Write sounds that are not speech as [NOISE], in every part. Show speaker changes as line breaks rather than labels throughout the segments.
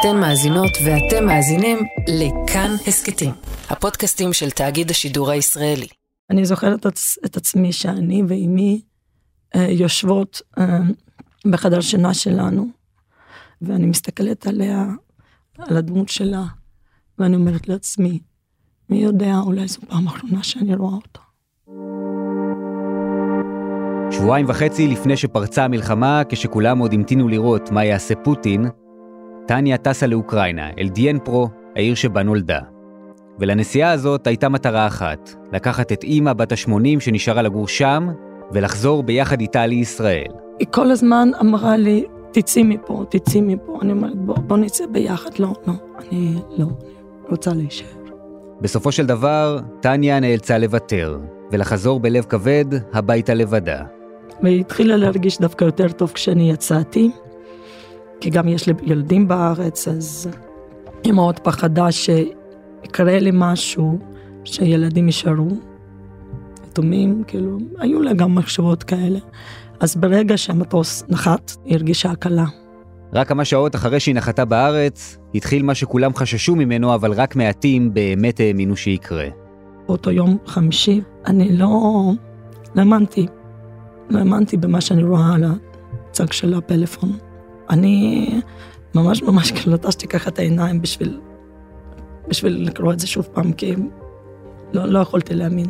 אתן מאזינות ואתם מאזינים לכאן הסכתים, הפודקאסטים של תאגיד השידור הישראלי.
אני זוכרת את עצמי שאני ואימי אה, יושבות אה, בחדר שינה שלנו, ואני מסתכלת עליה, על הדמות שלה, ואני אומרת לעצמי, מי יודע, אולי זו פעם אחרונה שאני רואה אותה.
שבועיים וחצי לפני שפרצה המלחמה, כשכולם עוד המתינו לראות מה יעשה פוטין, טניה טסה לאוקראינה, אל דיאנפרו, העיר שבה נולדה. ולנסיעה הזאת הייתה מטרה אחת, לקחת את אימא בת ה-80 שנשארה לגור שם, ולחזור ביחד איתה לישראל.
היא כל הזמן אמרה לי, תצאי מפה, תצאי מפה. אני אומרת, בוא, בוא נצא ביחד. לא, לא, אני לא, אני רוצה להישאר.
בסופו של דבר, טניה נאלצה לוותר, ולחזור בלב כבד הביתה לבדה.
והיא התחילה להרגיש דווקא יותר טוב כשאני יצאתי, כי גם יש לי ילדים בארץ, אז היא מאוד פחדה שיקרה לי משהו, שילדים יישארו יתומים, כאילו, היו לה גם מחשבות כאלה. אז ברגע שהמטוס נחת, היא הרגישה הקלה.
רק כמה שעות אחרי שהיא נחתה בארץ, התחיל מה שכולם חששו ממנו, אבל רק מעטים באמת האמינו שיקרה.
באותו יום חמישי, אני לא... לא האמנתי. לא האמנתי במה שאני רואה על הצג של הפלאפון. אני ממש ממש כאילו לטשתי ככה את העיניים בשביל, בשביל לקרוא את זה שוב פעם, כי לא, לא יכולתי להאמין.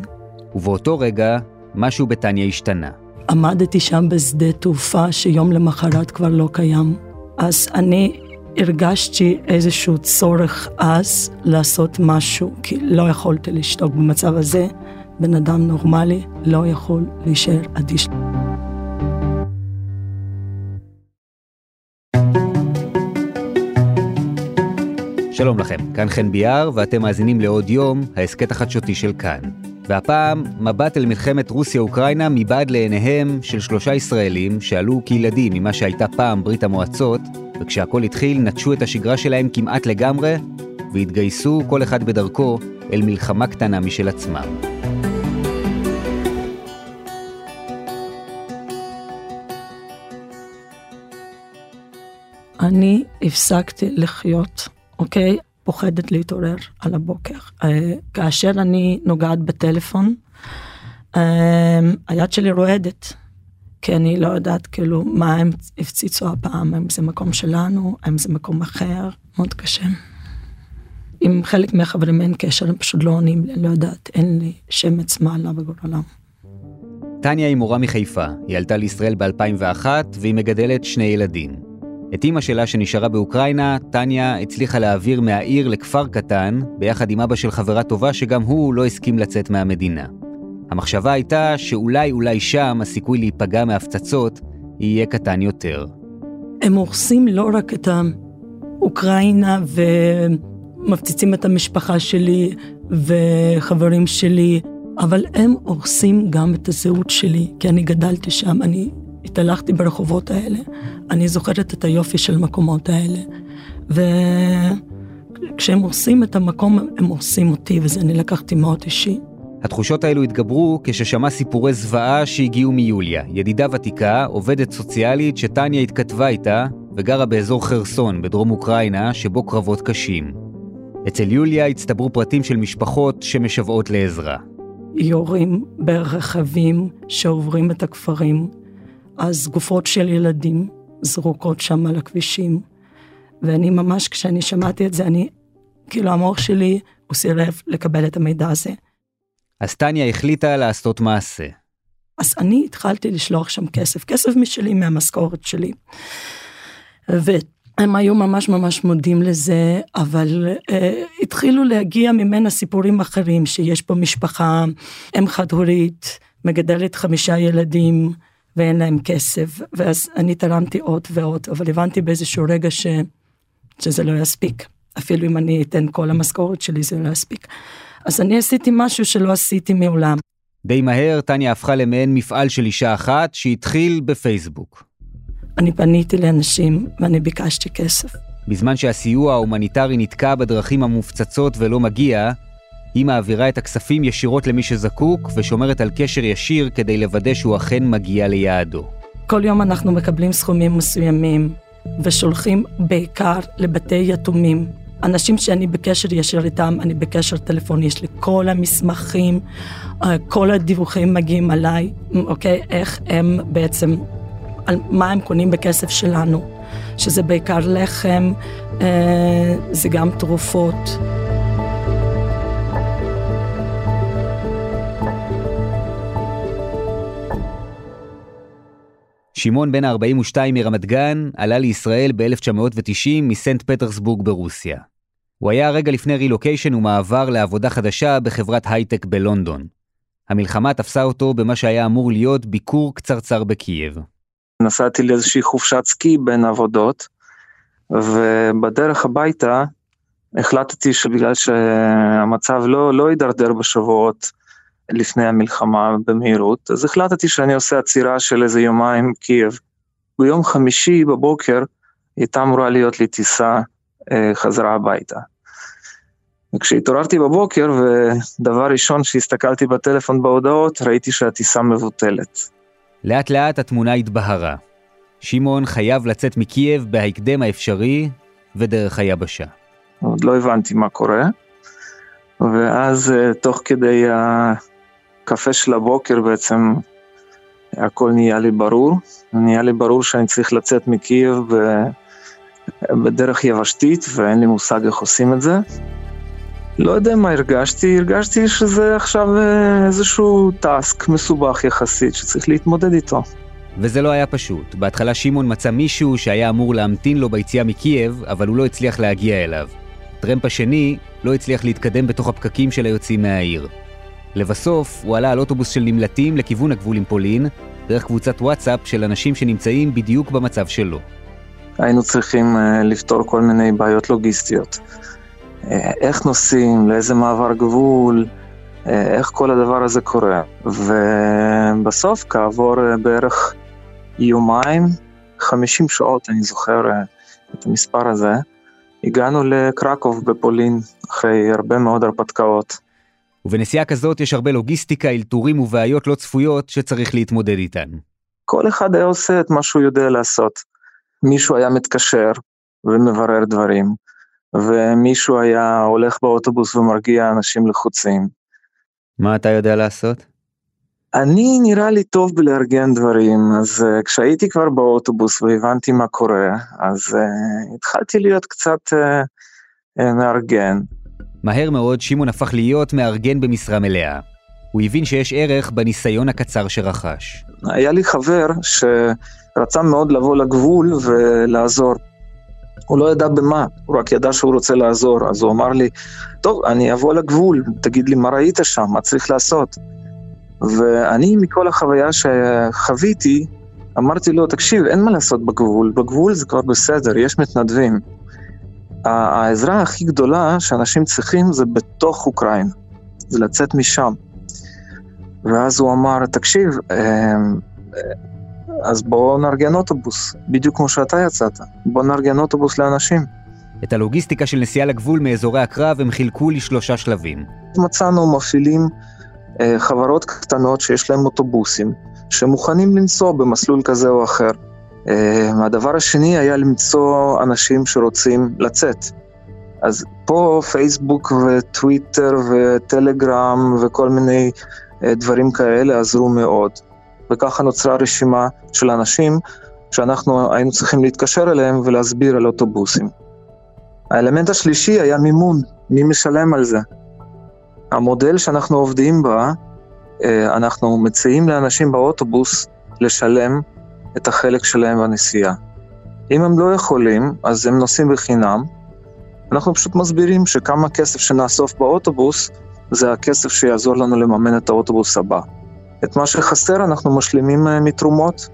ובאותו רגע, משהו בטניה השתנה.
עמדתי שם בשדה תעופה שיום למחרת כבר לא קיים. אז אני הרגשתי איזשהו צורך אז לעשות משהו, כי לא יכולתי לשתוק במצב הזה. בן אדם נורמלי לא יכול להישאר אדיש.
שלום לכם, כאן חן ביאר, ואתם מאזינים לעוד יום, ההסכת החדשותי של כאן. והפעם, מבט אל מלחמת רוסיה-אוקראינה מבעד לעיניהם של שלושה ישראלים שעלו כילדים ממה שהייתה פעם ברית המועצות, וכשהכול התחיל נטשו את השגרה שלהם כמעט לגמרי, והתגייסו כל אחד בדרכו אל מלחמה קטנה משל עצמם.
אני הפסקתי לחיות, אוקיי? פוחדת להתעורר על הבוקר. אה, כאשר אני נוגעת בטלפון, אה, היד שלי רועדת, כי אני לא יודעת כאילו מה הם הפציצו הפעם, האם זה מקום שלנו, האם זה מקום אחר, מאוד קשה. עם חלק מהחברים אין קשר, הם פשוט לא עונים לי, לא יודעת, אין לי שמץ מעלה בגורלם.
טניה היא מורה מחיפה, היא עלתה לישראל ב-2001 והיא מגדלת שני ילדים. את אימא שלה שנשארה באוקראינה, טניה הצליחה להעביר מהעיר לכפר קטן, ביחד עם אבא של חברה טובה שגם הוא לא הסכים לצאת מהמדינה. המחשבה הייתה שאולי אולי שם הסיכוי להיפגע מהפצצות יהיה קטן יותר.
הם הורסים לא רק את האוקראינה ומפציצים את המשפחה שלי וחברים שלי, אבל הם הורסים גם את הזהות שלי, כי אני גדלתי שם, אני התהלכתי ברחובות האלה, אני זוכרת את היופי של המקומות האלה. וכשהם הורסים את המקום, הם הורסים אותי, וזה אני לקחתי מאוד אישי.
התחושות האלו התגברו כששמע סיפורי זוועה שהגיעו מיוליה, ידידה ותיקה, עובדת סוציאלית שטניה התכתבה איתה וגרה באזור חרסון בדרום אוקראינה, שבו קרבות קשים. אצל יוליה הצטברו פרטים של משפחות שמשוועות לעזרה.
יורים ברכבים שעוברים את הכפרים, אז גופות של ילדים זרוקות שם על הכבישים. ואני ממש, כשאני שמעתי את זה, אני, כאילו המוח שלי, הוא סירב לקבל את המידע הזה.
אז טניה החליטה לעשות מעשה.
אז אני התחלתי לשלוח שם כסף, כסף משלי, מהמשכורת שלי. והם היו ממש ממש מודים לזה, אבל uh, התחילו להגיע ממנה סיפורים אחרים, שיש פה משפחה, אם חד-הורית, מגדלת חמישה ילדים, ואין להם כסף, ואז אני תרמתי עוד ועוד, אבל הבנתי באיזשהו רגע ש... שזה לא יספיק. אפילו אם אני אתן כל המשכורת שלי זה לא יספיק. אז אני עשיתי משהו שלא עשיתי מעולם.
די מהר טניה הפכה למעין מפעל של אישה אחת שהתחיל בפייסבוק.
אני פניתי לאנשים ואני ביקשתי כסף.
בזמן שהסיוע ההומניטרי נתקע בדרכים המופצצות ולא מגיע, היא מעבירה את הכספים ישירות למי שזקוק, ושומרת על קשר ישיר כדי לוודא שהוא אכן מגיע ליעדו.
כל יום אנחנו מקבלים סכומים מסוימים, ושולחים בעיקר לבתי יתומים. אנשים שאני בקשר ישיר איתם, אני בקשר טלפוני, יש לי כל המסמכים, אה, כל הדיווחים מגיעים עליי, אוקיי? איך הם בעצם, על מה הם קונים בכסף שלנו, שזה בעיקר לחם, אה, זה גם תרופות.
שמעון בן ה-42 מרמת גן עלה לישראל ב-1990 מסנט פטרסבורג ברוסיה. הוא היה רגע לפני רילוקיישן ומעבר לעבודה חדשה בחברת הייטק בלונדון. המלחמה תפסה אותו במה שהיה אמור להיות ביקור קצרצר בקייב.
נסעתי לאיזושהי חופשת סקי בין עבודות, ובדרך הביתה החלטתי שבגלל שהמצב לא, לא יידרדר בשבועות לפני המלחמה במהירות, אז החלטתי שאני עושה עצירה של איזה יומיים קייב. ביום חמישי בבוקר הייתה אמורה להיות לי טיסה אה, חזרה הביתה. וכשהתעוררתי בבוקר ודבר ראשון שהסתכלתי בטלפון בהודעות, ראיתי שהטיסה מבוטלת.
לאט לאט התמונה התבהרה. שמעון חייב לצאת מקייב בהקדם האפשרי ודרך היבשה.
עוד לא הבנתי מה קורה, ואז אה, תוך כדי הקפה של הבוקר בעצם הכל נהיה לי ברור. נהיה לי ברור שאני צריך לצאת מקייב בדרך יבשתית ואין לי מושג איך עושים את זה. לא יודע מה הרגשתי, הרגשתי שזה עכשיו אה, איזשהו טאסק מסובך יחסית שצריך להתמודד איתו.
וזה לא היה פשוט. בהתחלה שמעון מצא מישהו שהיה אמור להמתין לו ביציאה מקייב, אבל הוא לא הצליח להגיע אליו. טרמפ השני לא הצליח להתקדם בתוך הפקקים של היוצאים מהעיר. לבסוף, הוא עלה על אוטובוס של נמלטים לכיוון הגבול עם פולין, דרך קבוצת וואטסאפ של אנשים שנמצאים בדיוק במצב שלו.
היינו צריכים uh, לפתור כל מיני בעיות לוגיסטיות. Uh, איך נוסעים, לאיזה מעבר גבול, uh, איך כל הדבר הזה קורה. ובסוף, כעבור בערך יומיים, 50 שעות, אני זוכר את המספר הזה, הגענו לקרקוב בפולין, אחרי הרבה מאוד הרפתקאות.
ובנסיעה כזאת יש הרבה לוגיסטיקה, אלתורים ובעיות לא צפויות שצריך להתמודד איתן.
כל אחד היה עושה את מה שהוא יודע לעשות. מישהו היה מתקשר ומברר דברים, ומישהו היה הולך באוטובוס ומרגיע אנשים לחוצים.
מה אתה יודע לעשות?
אני נראה לי טוב בלארגן דברים, אז uh, כשהייתי כבר באוטובוס והבנתי מה קורה, אז uh, התחלתי להיות קצת uh, מארגן.
מהר מאוד שמעון הפך להיות מארגן במשרה מלאה. הוא הבין שיש ערך בניסיון הקצר שרכש.
היה לי חבר שרצה מאוד לבוא לגבול ולעזור. הוא לא ידע במה, הוא רק ידע שהוא רוצה לעזור, אז הוא אמר לי, טוב, אני אבוא לגבול, תגיד לי מה ראית שם, מה צריך לעשות. ואני, מכל החוויה שחוויתי, אמרתי לו, תקשיב, אין מה לעשות בגבול, בגבול זה כבר בסדר, יש מתנדבים. העזרה הכי גדולה שאנשים צריכים זה בתוך אוקראינה, זה לצאת משם. ואז הוא אמר, תקשיב, אמ, אז בואו נארגן אוטובוס, בדיוק כמו שאתה יצאת, בואו נארגן אוטובוס לאנשים.
את הלוגיסטיקה של נסיעה לגבול מאזורי הקרב הם חילקו לשלושה שלבים.
מצאנו מפעילים אה, חברות קטנות שיש להם אוטובוסים, שמוכנים לנסוע במסלול כזה או אחר. אה, הדבר השני היה למצוא אנשים שרוצים לצאת. אז פה פייסבוק וטוויטר וטלגרם וכל מיני אה, דברים כאלה עזרו מאוד. וככה נוצרה רשימה של אנשים שאנחנו היינו צריכים להתקשר אליהם ולהסביר על אוטובוסים. האלמנט השלישי היה מימון, מי משלם על זה. המודל שאנחנו עובדים בה, אה, אנחנו מציעים לאנשים באוטובוס לשלם את החלק שלהם בנסיעה. אם הם לא יכולים, אז הם נוסעים בחינם. אנחנו פשוט מסבירים שכמה כסף שנאסוף באוטובוס, זה הכסף שיעזור לנו לממן את האוטובוס הבא. את מה שחסר אנחנו משלימים אה, מתרומות.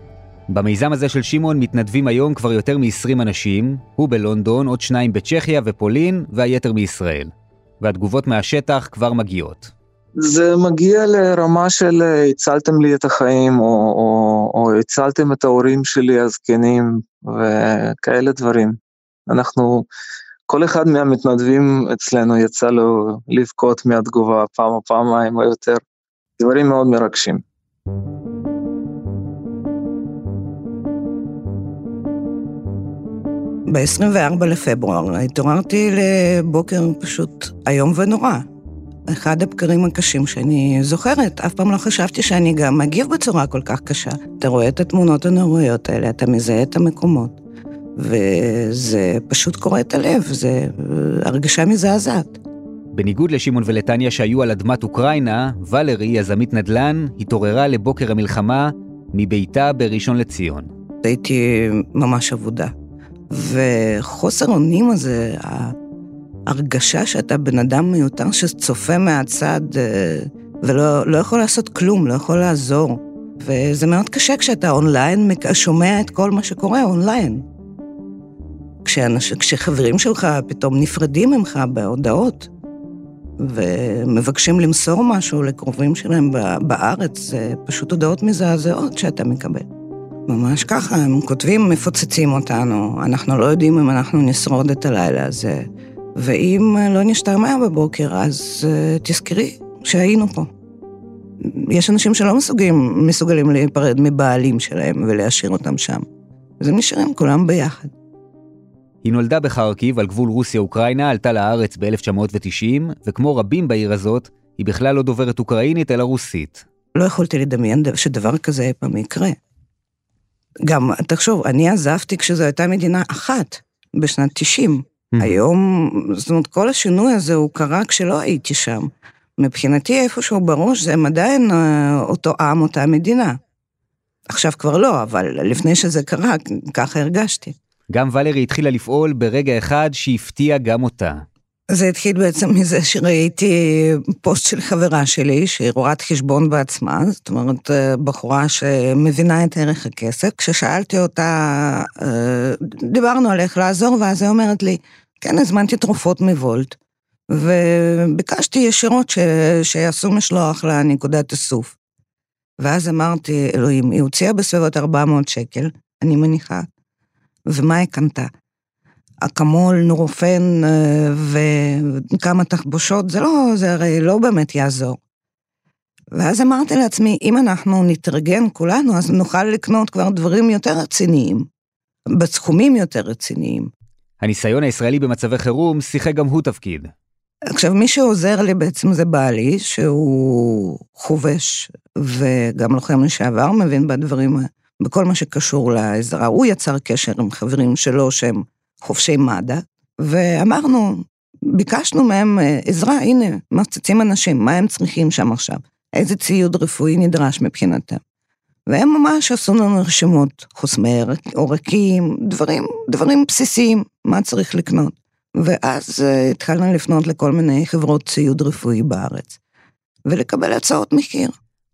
במיזם הזה של שמעון מתנדבים היום כבר יותר מ-20 אנשים, הוא בלונדון, עוד שניים בצ'כיה ופולין, והיתר מישראל. והתגובות מהשטח כבר מגיעות.
זה מגיע לרמה של אה, הצלתם לי את החיים, או, או, או הצלתם את ההורים שלי הזקנים, וכאלה דברים. אנחנו, כל אחד מהמתנדבים אצלנו יצא לו לבכות מהתגובה פעם או פעמיים או יותר. דברים מאוד מרגשים.
ב-24 לפברואר התעוררתי לבוקר פשוט איום ונורא. אחד הבקרים הקשים שאני זוכרת, אף פעם לא חשבתי שאני גם מגיב בצורה כל כך קשה. אתה רואה את התמונות הנוראיות האלה, אתה מזהה את המקומות, וזה פשוט קורע את הלב, זה הרגשה מזעזעת.
בניגוד לשמעון ולטניה שהיו על אדמת אוקראינה, ולרי, יזמית נדל"ן, התעוררה לבוקר המלחמה מביתה בראשון לציון.
הייתי ממש אבודה. וחוסר אונים הזה, ההרגשה שאתה בן אדם מיותר שצופה מהצד אה, ולא לא יכול לעשות כלום, לא יכול לעזור. וזה מאוד קשה כשאתה אונליין, שומע את כל מה שקורה אונליין. כשאנש, כשחברים שלך פתאום נפרדים ממך בהודעות, ומבקשים למסור משהו לקרובים שלהם בארץ, זה פשוט הודעות מזעזעות שאתה מקבל. ממש ככה, הם כותבים, מפוצצים אותנו, אנחנו לא יודעים אם אנחנו נשרוד את הלילה הזה, ואם לא נשתעמע בבוקר, אז uh, תזכרי שהיינו פה. יש אנשים שלא מסוגלים, מסוגלים להיפרד מבעלים שלהם ולהשאיר אותם שם. אז הם נשארים כולם ביחד.
היא נולדה בחרקיב על גבול רוסיה-אוקראינה, עלתה לארץ ב-1990, וכמו רבים בעיר הזאת, היא בכלל לא דוברת אוקראינית אלא רוסית.
לא יכולתי לדמיין שדבר כזה אי פעם יקרה. גם, תחשוב, אני עזבתי כשזו הייתה מדינה אחת, בשנת 90. Mm. היום, זאת אומרת, כל השינוי הזה הוא קרה כשלא הייתי שם. מבחינתי, איפשהו בראש, זה עדיין אה, אותו עם, אותה מדינה. עכשיו כבר לא, אבל לפני שזה קרה, ככה הרגשתי.
גם ולרי התחילה לפעול ברגע אחד שהפתיע גם אותה.
זה התחיל בעצם מזה שראיתי פוסט של חברה שלי, שהיא רואת חשבון בעצמה, זאת אומרת, בחורה שמבינה את ערך הכסף. כששאלתי אותה, אה, דיברנו על איך לעזור, ואז היא אומרת לי, כן, הזמנתי תרופות מוולט, וביקשתי ישירות ש... שיעשו משלוח לנקודת איסוף. ואז אמרתי, אלוהים, היא הוציאה בסביבות 400 שקל, אני מניחה, ומה היא קנתה? אקמול, נורופן אה, וכמה תחבושות, זה לא, זה הרי לא באמת יעזור. ואז אמרתי לעצמי, אם אנחנו נתארגן כולנו, אז נוכל לקנות כבר דברים יותר רציניים, בסכומים יותר רציניים.
הניסיון הישראלי במצבי חירום שיחק גם הוא תפקיד.
עכשיו, מי שעוזר לי בעצם זה בעלי, שהוא חובש וגם לוחם לשעבר, מבין בדברים, בכל מה שקשור לעזרה. הוא יצר קשר עם חברים שלו שהם חובשי מד"א, ואמרנו, ביקשנו מהם אה, עזרה, הנה, מפציצים אנשים, מה הם צריכים שם עכשיו? איזה ציוד רפואי נדרש מבחינתם? והם ממש עשו לנו רשימות, חוסמי עורקים, דברים, דברים בסיסיים, מה צריך לקנות. ואז uh, התחלנו לפנות לכל מיני חברות ציוד רפואי בארץ, ולקבל הצעות מחיר.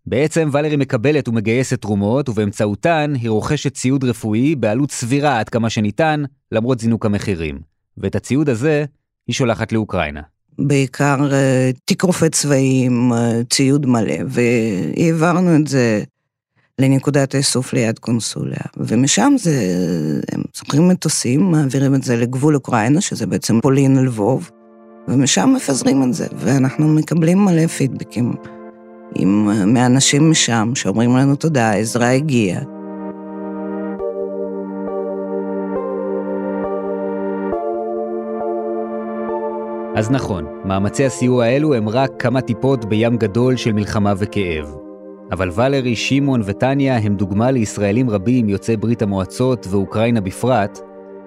בעצם ולרי מקבלת ומגייסת תרומות, ובאמצעותן היא רוכשת ציוד רפואי בעלות סבירה עד כמה שניתן, למרות זינוק המחירים. ואת הציוד הזה היא שולחת לאוקראינה.
בעיקר אה, תיק רופא צבאיים, אה, ציוד מלא, והעברנו את זה לנקודת האיסוף ליד קונסוליה. ומשם זה, הם סוחרים מטוסים, מעבירים את זה לגבול אוקראינה, שזה בעצם פולין לבוב, ומשם מפזרים את זה, ואנחנו מקבלים מלא פידבקים. עם, מאנשים משם שאומרים לנו תודה, העזרה הגיעה.
אז נכון, מאמצי הסיוע האלו הם רק כמה טיפות בים גדול של מלחמה וכאב. אבל ולרי, שמעון וטניה הם דוגמה לישראלים רבים יוצאי ברית המועצות ואוקראינה בפרט,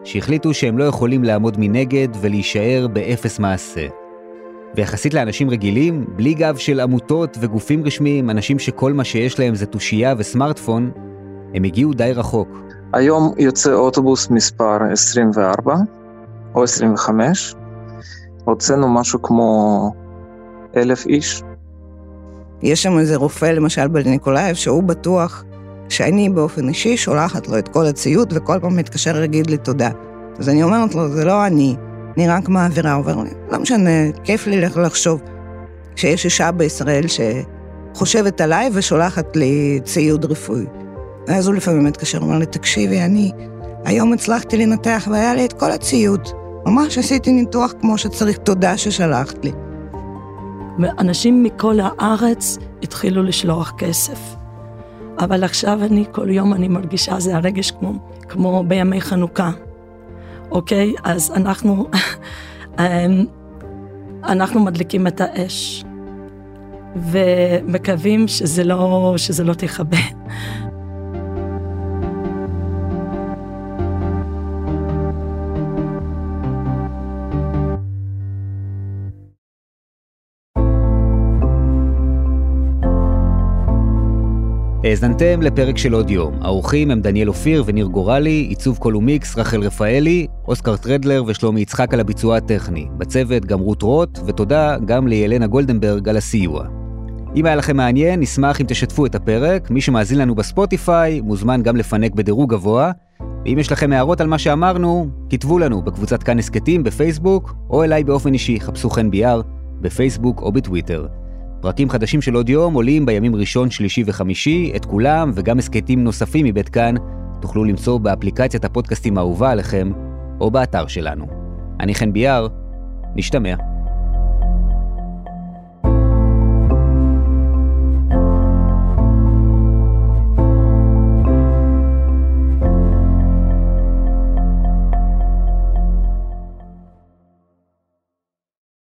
שהחליטו שהם לא יכולים לעמוד מנגד ולהישאר באפס מעשה. ויחסית לאנשים רגילים, בלי גב של עמותות וגופים רשמיים, אנשים שכל מה שיש להם זה תושייה וסמארטפון, הם הגיעו די רחוק.
היום יוצא אוטובוס מספר 24 או 25, הוצאנו משהו כמו אלף איש.
יש שם איזה רופא, למשל בניקולאייב, שהוא בטוח שאני באופן אישי שולחת לו את כל הציוד, וכל פעם מתקשר להגיד לי תודה. אז אני אומרת לו, זה לא אני, אני רק מעבירה, אומר לי, לא משנה, כיף לי לחשוב שיש אישה בישראל שחושבת עליי ושולחת לי ציוד רפואי. ואז הוא לפעמים מתקשר, אומר לי, תקשיבי, אני היום הצלחתי לנתח והיה לי את כל הציוד. ממש עשיתי ניתוח כמו שצריך, תודה ששלחת לי.
ואנשים מכל הארץ התחילו לשלוח כסף. אבל עכשיו אני, כל יום אני מרגישה, זה הרגש כמו, כמו בימי חנוכה. אוקיי? אז אנחנו, [LAUGHS] אמ, אנחנו מדליקים את האש, ומקווים שזה לא, שזה לא תכבה.
האזנתם לפרק של עוד יום. האורחים הם דניאל אופיר וניר גורלי, עיצוב קול ומיקס רחל רפאלי, אוסקר טרדלר ושלומי יצחק על הביצוע הטכני. בצוות גם רות רוט, ותודה גם לילנה גולדנברג על הסיוע. אם היה לכם מעניין, נשמח אם תשתפו את הפרק. מי שמאזין לנו בספוטיפיי, מוזמן גם לפנק בדירוג גבוה. ואם יש לכם הערות על מה שאמרנו, כתבו לנו בקבוצת כאן הסכתים בפייסבוק, או אליי באופן אישי, חפשו חן ביאר, בפייסבוק או בטוויטר. פרקים חדשים של עוד יום עולים בימים ראשון, שלישי וחמישי, את כולם וגם הסכתים נוספים מבית כאן תוכלו למצוא באפליקציית הפודקאסטים האהובה עליכם, או באתר שלנו. אני חן ביאר, נשתמע.